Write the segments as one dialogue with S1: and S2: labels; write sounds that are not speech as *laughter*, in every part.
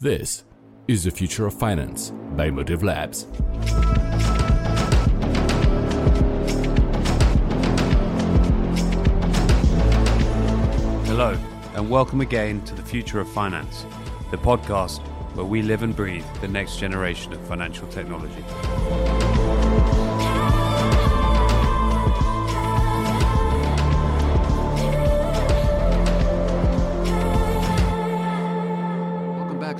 S1: This is the future of finance by Motive Labs.
S2: Hello, and welcome again to the Future of Finance, the podcast where we live and breathe the next generation of financial technology.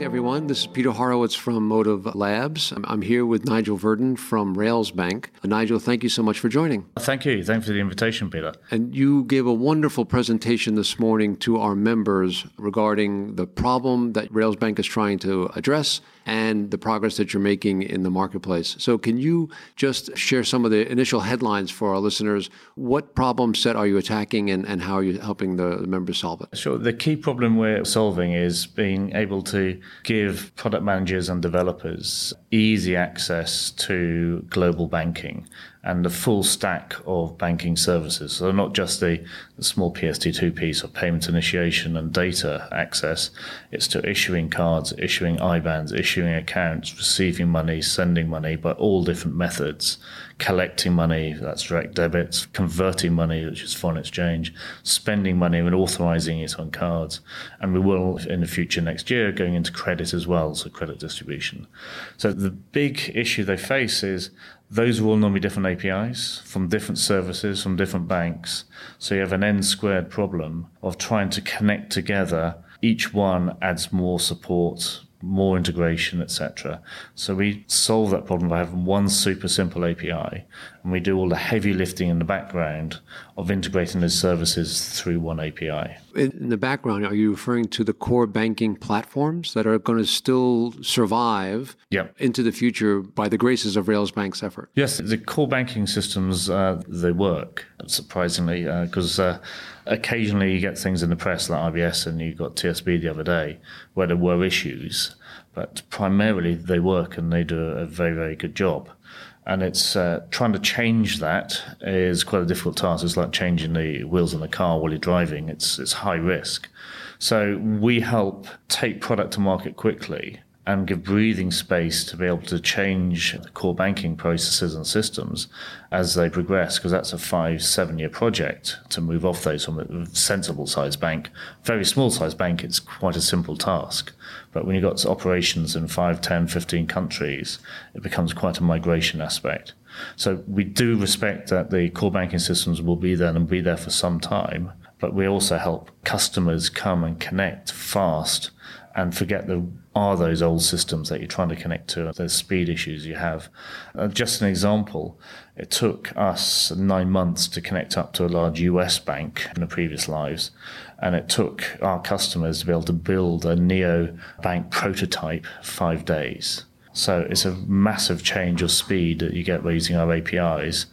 S3: Everyone. This is Peter Horowitz from Motive Labs. I'm here with Nigel Verdon from Railsbank. Uh, Nigel, thank you so much for joining.
S4: Thank you. Thanks for the invitation, Peter.
S3: And you gave a wonderful presentation this morning to our members regarding the problem that Railsbank is trying to address and the progress that you're making in the marketplace. So, can you just share some of the initial headlines for our listeners? What problem set are you attacking and, and how are you helping the members solve it?
S4: Sure. The key problem we're solving is being able to give product managers and developers easy access to global banking and the full stack of banking services. So not just the, the, small PSD2 piece of payment initiation and data access, it's to issuing cards, issuing IBANs, issuing accounts, receiving money, sending money, but all different methods, collecting money, that's direct debits, converting money, which is foreign exchange, spending money and authorizing it on cards. And we will in the future next year going into credit as well, so credit distribution. So the big issue they face is those are all normally different APIs from different services from different banks. So you have an n squared problem of trying to connect together. Each one adds more support, more integration, etc. So we solve that problem by having one super simple API, and we do all the heavy lifting in the background of integrating those services through one API.
S3: In the background, are you referring to the core banking platforms that are going to still survive
S4: yep.
S3: into the future by the graces of Railsbank's effort?
S4: Yes, the core banking systems uh, they work surprisingly because. Uh, occasionally you get things in the press like IBS and you got TSB the other day where there were issues, but primarily they work and they do a very, very good job. And it's uh, trying to change that is quite a difficult task. It's like changing the wheels on the car while you're driving. It's it's high risk. So we help take product to market quickly and give breathing space to be able to change the core banking processes and systems as they progress, because that's a five, seven year project to move off those from a sensible sized bank. Very small sized bank, it's quite a simple task. But when you've got operations in 5, 10, 15 countries, it becomes quite a migration aspect. So we do respect that the core banking systems will be there and be there for some time, but we also help customers come and connect fast and forget are those old systems that you're trying to connect to, the speed issues you have. Uh, just an example, it took us nine months to connect up to a large US bank in the previous lives, and it took our customers to be able to build a neo bank prototype five days. So it's a massive change of speed that you get by using our APIs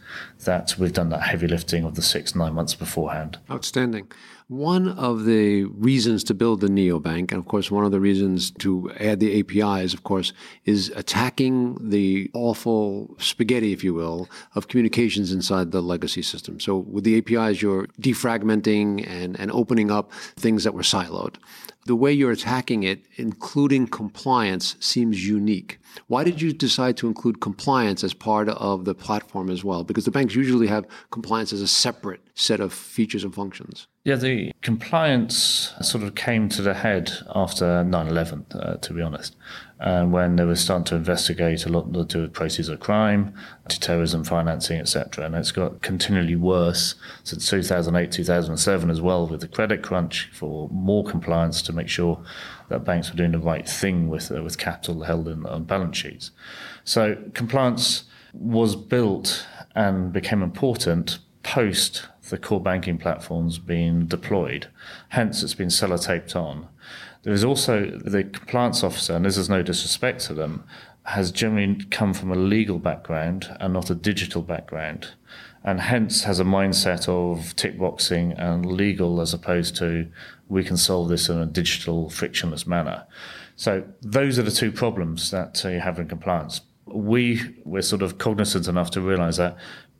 S4: that we've done that heavy lifting of the six, nine months beforehand.
S3: Outstanding. One of the reasons to build the neobank, and of course, one of the reasons to add the APIs, of course, is attacking the awful spaghetti, if you will, of communications inside the legacy system. So with the APIs, you're defragmenting and, and opening up things that were siloed. The way you're attacking it, including compliance, seems unique. Why did you decide to include compliance as part of the platform as well? Because the banks usually have compliance as a separate set of features and functions.
S4: Yeah, the compliance sort of came to the head after 9 11, uh, to be honest, and when they were starting to investigate a lot to proceeds of crime, to terrorism financing, etc. And it's got continually worse since 2008, 2007 as well, with the credit crunch for more compliance to make sure that banks were doing the right thing with, uh, with capital held in, on balance sheets. So compliance was built and became important post the core banking platforms being deployed. Hence, it's been sellotaped on. There is also the compliance officer, and this is no disrespect to them, has generally come from a legal background and not a digital background, and hence has a mindset of tick boxing and legal as opposed to we can solve this in a digital, frictionless manner. So those are the two problems that uh, you have in compliance. We we're sort of cognizant enough to realise that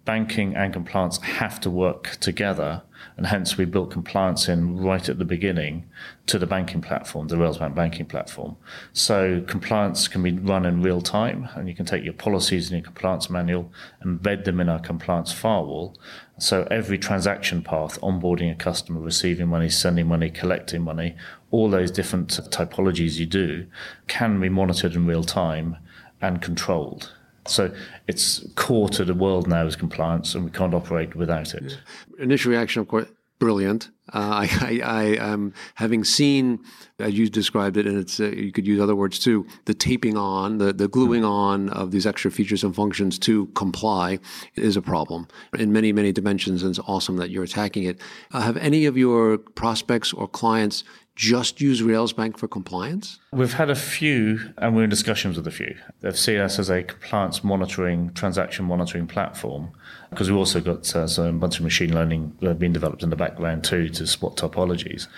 S4: banking and compliance have to work together. And hence, we built compliance in right at the beginning to the banking platform, the Railsbank banking platform. So, compliance can be run in real time, and you can take your policies and your compliance manual, embed them in our compliance firewall. So, every transaction path, onboarding a customer, receiving money, sending money, collecting money, all those different typologies you do can be monitored in real time and controlled. So it's core to the world now is compliance, and we can't operate without it.
S3: Initial reaction, of course, brilliant. Uh, *laughs* I, I, am um, having seen, as you described it, and it's uh, you could use other words too. The taping on, the the gluing on of these extra features and functions to comply is a problem in many many dimensions, and it's awesome that you're attacking it. Uh, have any of your prospects or clients just use Railsbank for compliance?
S4: We've had a few, and we're in discussions with a few. They've seen us as a compliance monitoring, transaction monitoring platform, because we've also got uh, some, a bunch of machine learning been developed in the background too to spot typologies.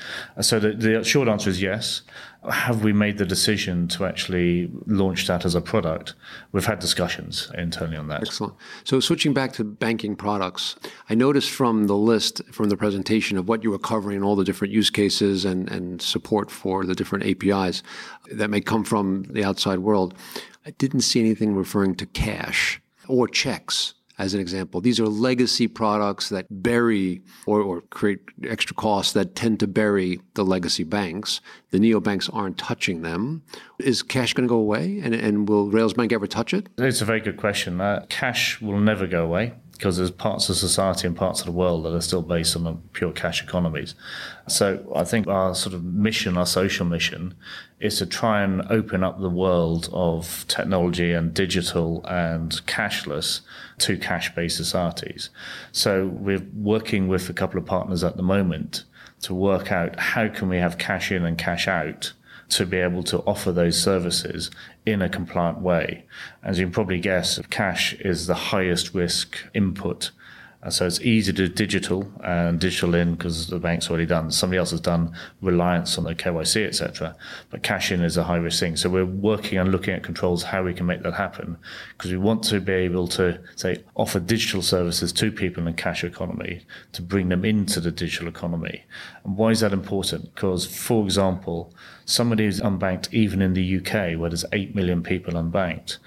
S4: So the, the short answer is yes have we made the decision to actually launch that as a product? We've had discussions internally on that.
S3: Excellent. So switching back to banking products, I noticed from the list from the presentation of what you were covering, all the different use cases and, and support for the different APIs that may come from the outside world, I didn't see anything referring to cash or checks as an example. These are legacy products that bury or, or create extra costs that tend to bury the legacy banks. The neobanks aren't touching them. Is cash going to go away? And, and will Railsbank ever touch it?
S4: It's a very good question. Uh, cash will never go away because there's parts of society and parts of the world that are still based on pure cash economies. So I think our sort of mission, our social mission, is to try and open up the world of technology and digital and cashless to cash-based societies. So we're working with a couple of partners at the moment to work out how can we have cash in and cash out to be able to offer those services in a compliant way. As you can probably guess, cash is the highest risk input and so it's easy to digital and digital in because the bank's already done. Somebody else has done reliance on the KYC, etc. But cash in is a high risk thing. So we're working on looking at controls how we can make that happen because we want to be able to say offer digital services to people in the cash economy to bring them into the digital economy. And why is that important? Because, for example, somebody who's unbanked, even in the UK where there's 8 million people unbanked,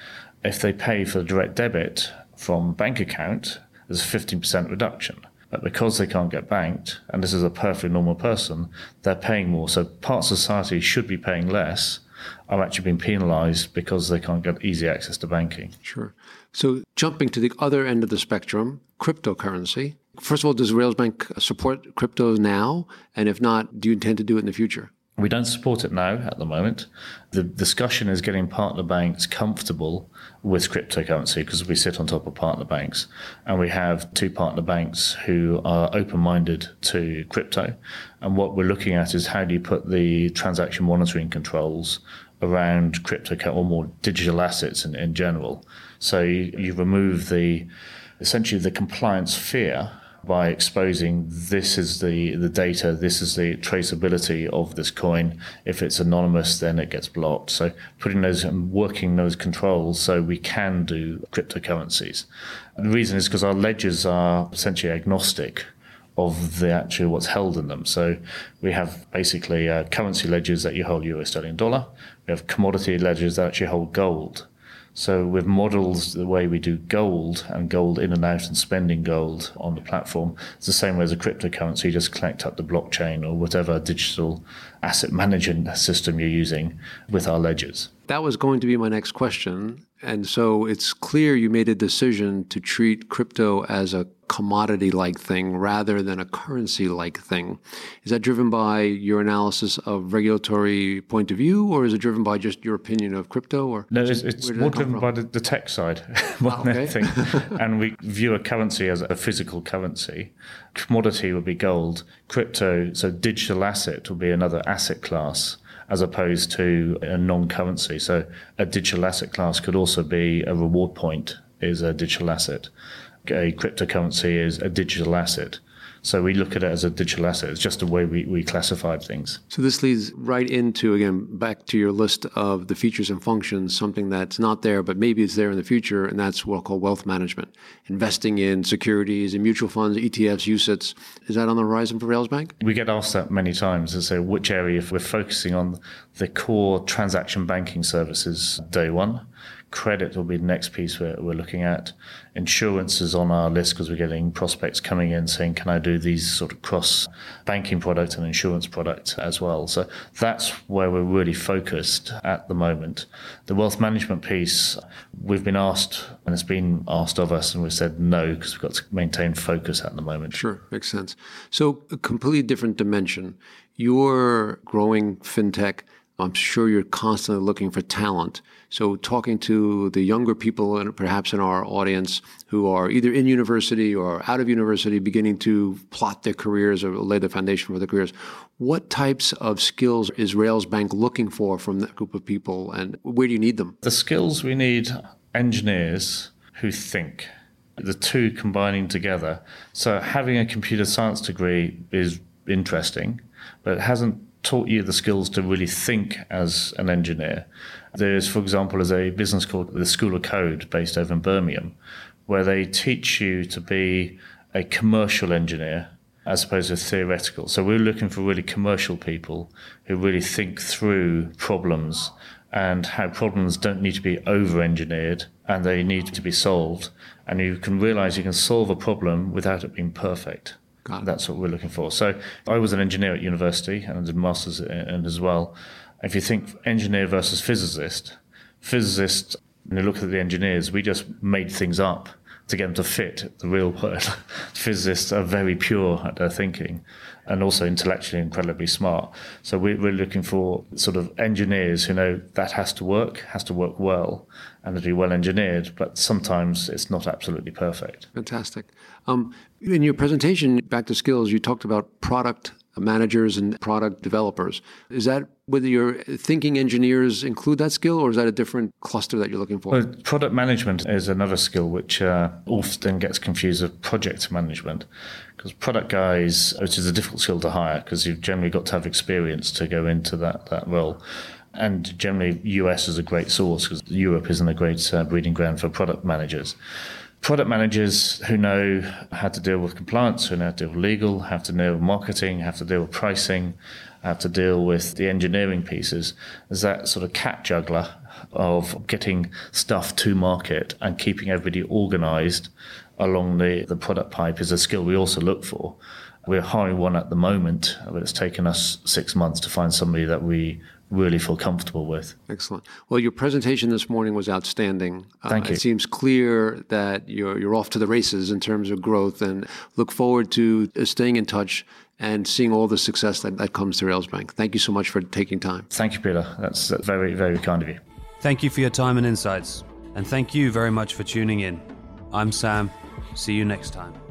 S4: if they pay for the direct debit from bank account, there's a 15% reduction. But because they can't get banked, and this is a perfectly normal person, they're paying more. So parts of society should be paying less are actually being penalized because they can't get easy access to banking.
S3: Sure. So jumping to the other end of the spectrum, cryptocurrency. First of all, does Railsbank support crypto now? And if not, do you intend to do it in the future?
S4: We don't support it now at the moment. The discussion is getting partner banks comfortable with cryptocurrency because we sit on top of partner banks. And we have two partner banks who are open minded to crypto. And what we're looking at is how do you put the transaction monitoring controls around crypto or more digital assets in, in general. So you, you remove the essentially the compliance fear by exposing this is the, the data, this is the traceability of this coin. If it's anonymous, then it gets blocked. So putting those and working those controls so we can do cryptocurrencies. And the reason is because our ledgers are essentially agnostic of the actual what's held in them. So we have basically uh, currency ledgers that you hold euro, sterling, dollar. We have commodity ledgers that actually hold gold. So with models, the way we do gold and gold in and out and spending gold on the platform, it's the same way as a cryptocurrency. You just connect up the blockchain or whatever digital asset management system you're using with our ledgers.
S3: That was going to be my next question. And so it's clear you made a decision to treat crypto as a commodity like thing rather than a currency like thing. Is that driven by your analysis of regulatory point of view, or is it driven by just your opinion of crypto? Or
S4: no, it's, it's more driven by the, the, tech side *laughs* more ah, than anything. *laughs* and we view a currency as a physical currency. Commodity would be gold. Crypto, so digital asset would be another asset class as opposed to a non-currency. So a digital asset class could also be a reward point is a digital asset a cryptocurrency is a digital asset. So we look at it as a digital asset. It's just a way we, we classified things.
S3: So this leads right into, again, back to your list of the features and functions, something that's not there, but maybe it's there in the future, and that's what we call wealth management. Investing in securities and mutual funds, ETFs, UCITS. Is that on the horizon for Rails Bank?
S4: We get asked that many times and say which area, if we're focusing on the core transaction banking services day one, Credit will be the next piece we're, we're looking at. Insurance is on our list because we're getting prospects coming in saying, can I do these sort of cross banking product and insurance product as well? So that's where we're really focused at the moment. The wealth management piece, we've been asked, and it's been asked of us, and we've said no because we've got to maintain focus at the moment.
S3: Sure, makes sense. So a completely different dimension. You're growing fintech I'm sure you're constantly looking for talent. So, talking to the younger people and perhaps in our audience who are either in university or out of university, beginning to plot their careers or lay the foundation for their careers, what types of skills is Railsbank looking for from that group of people, and where do you need them?
S4: The skills we need engineers who think. The two combining together. So, having a computer science degree is interesting, but it hasn't taught you the skills to really think as an engineer. There's, for example, there's a business called the School of Code based over in Birmingham, where they teach you to be a commercial engineer as opposed to theoretical. So we're looking for really commercial people who really think through problems and how problems don't need to be over engineered and they need to be solved. And you can realize you can solve a problem without it being perfect. That's what we're looking for. So I was an engineer at university and did masters in as well. If you think engineer versus physicist, physicists, when you look at the engineers, we just made things up to get them to fit the real *laughs* world. Physicists are very pure at their thinking and also intellectually incredibly smart. So we're looking for sort of engineers who know that has to work, has to work well, and to be well engineered, but sometimes it's not absolutely perfect.
S3: Fantastic. Um, in your presentation, back to skills, you talked about product managers and product developers. Is that whether your thinking engineers include that skill, or is that a different cluster that you're looking for?
S4: Well, product management is another skill which uh, often gets confused with project management. Because product guys, which is a difficult skill to hire, because you've generally got to have experience to go into that, that role. And generally, US is a great source because Europe isn't a great uh, breeding ground for product managers product managers who know how to deal with compliance, who know how to deal with legal, have to deal with marketing, have to deal with pricing, have to deal with the engineering pieces. There's that sort of cat juggler of getting stuff to market and keeping everybody organized along the, the product pipe is a skill we also look for. We're hiring one at the moment, but it's taken us six months to find somebody that we really feel comfortable with.
S3: Excellent. Well, your presentation this morning was outstanding.
S4: Uh, Thank uh, you.
S3: It seems clear that you're you're off to the races in terms of growth, and look forward to uh, staying in touch and seeing all the success that, that comes to Railsbank. Thank you so much for taking time.
S4: Thank you, Peter. That's very very kind of you.
S2: Thank you for your time and insights, and thank you very much for tuning in. I'm Sam. See you next time.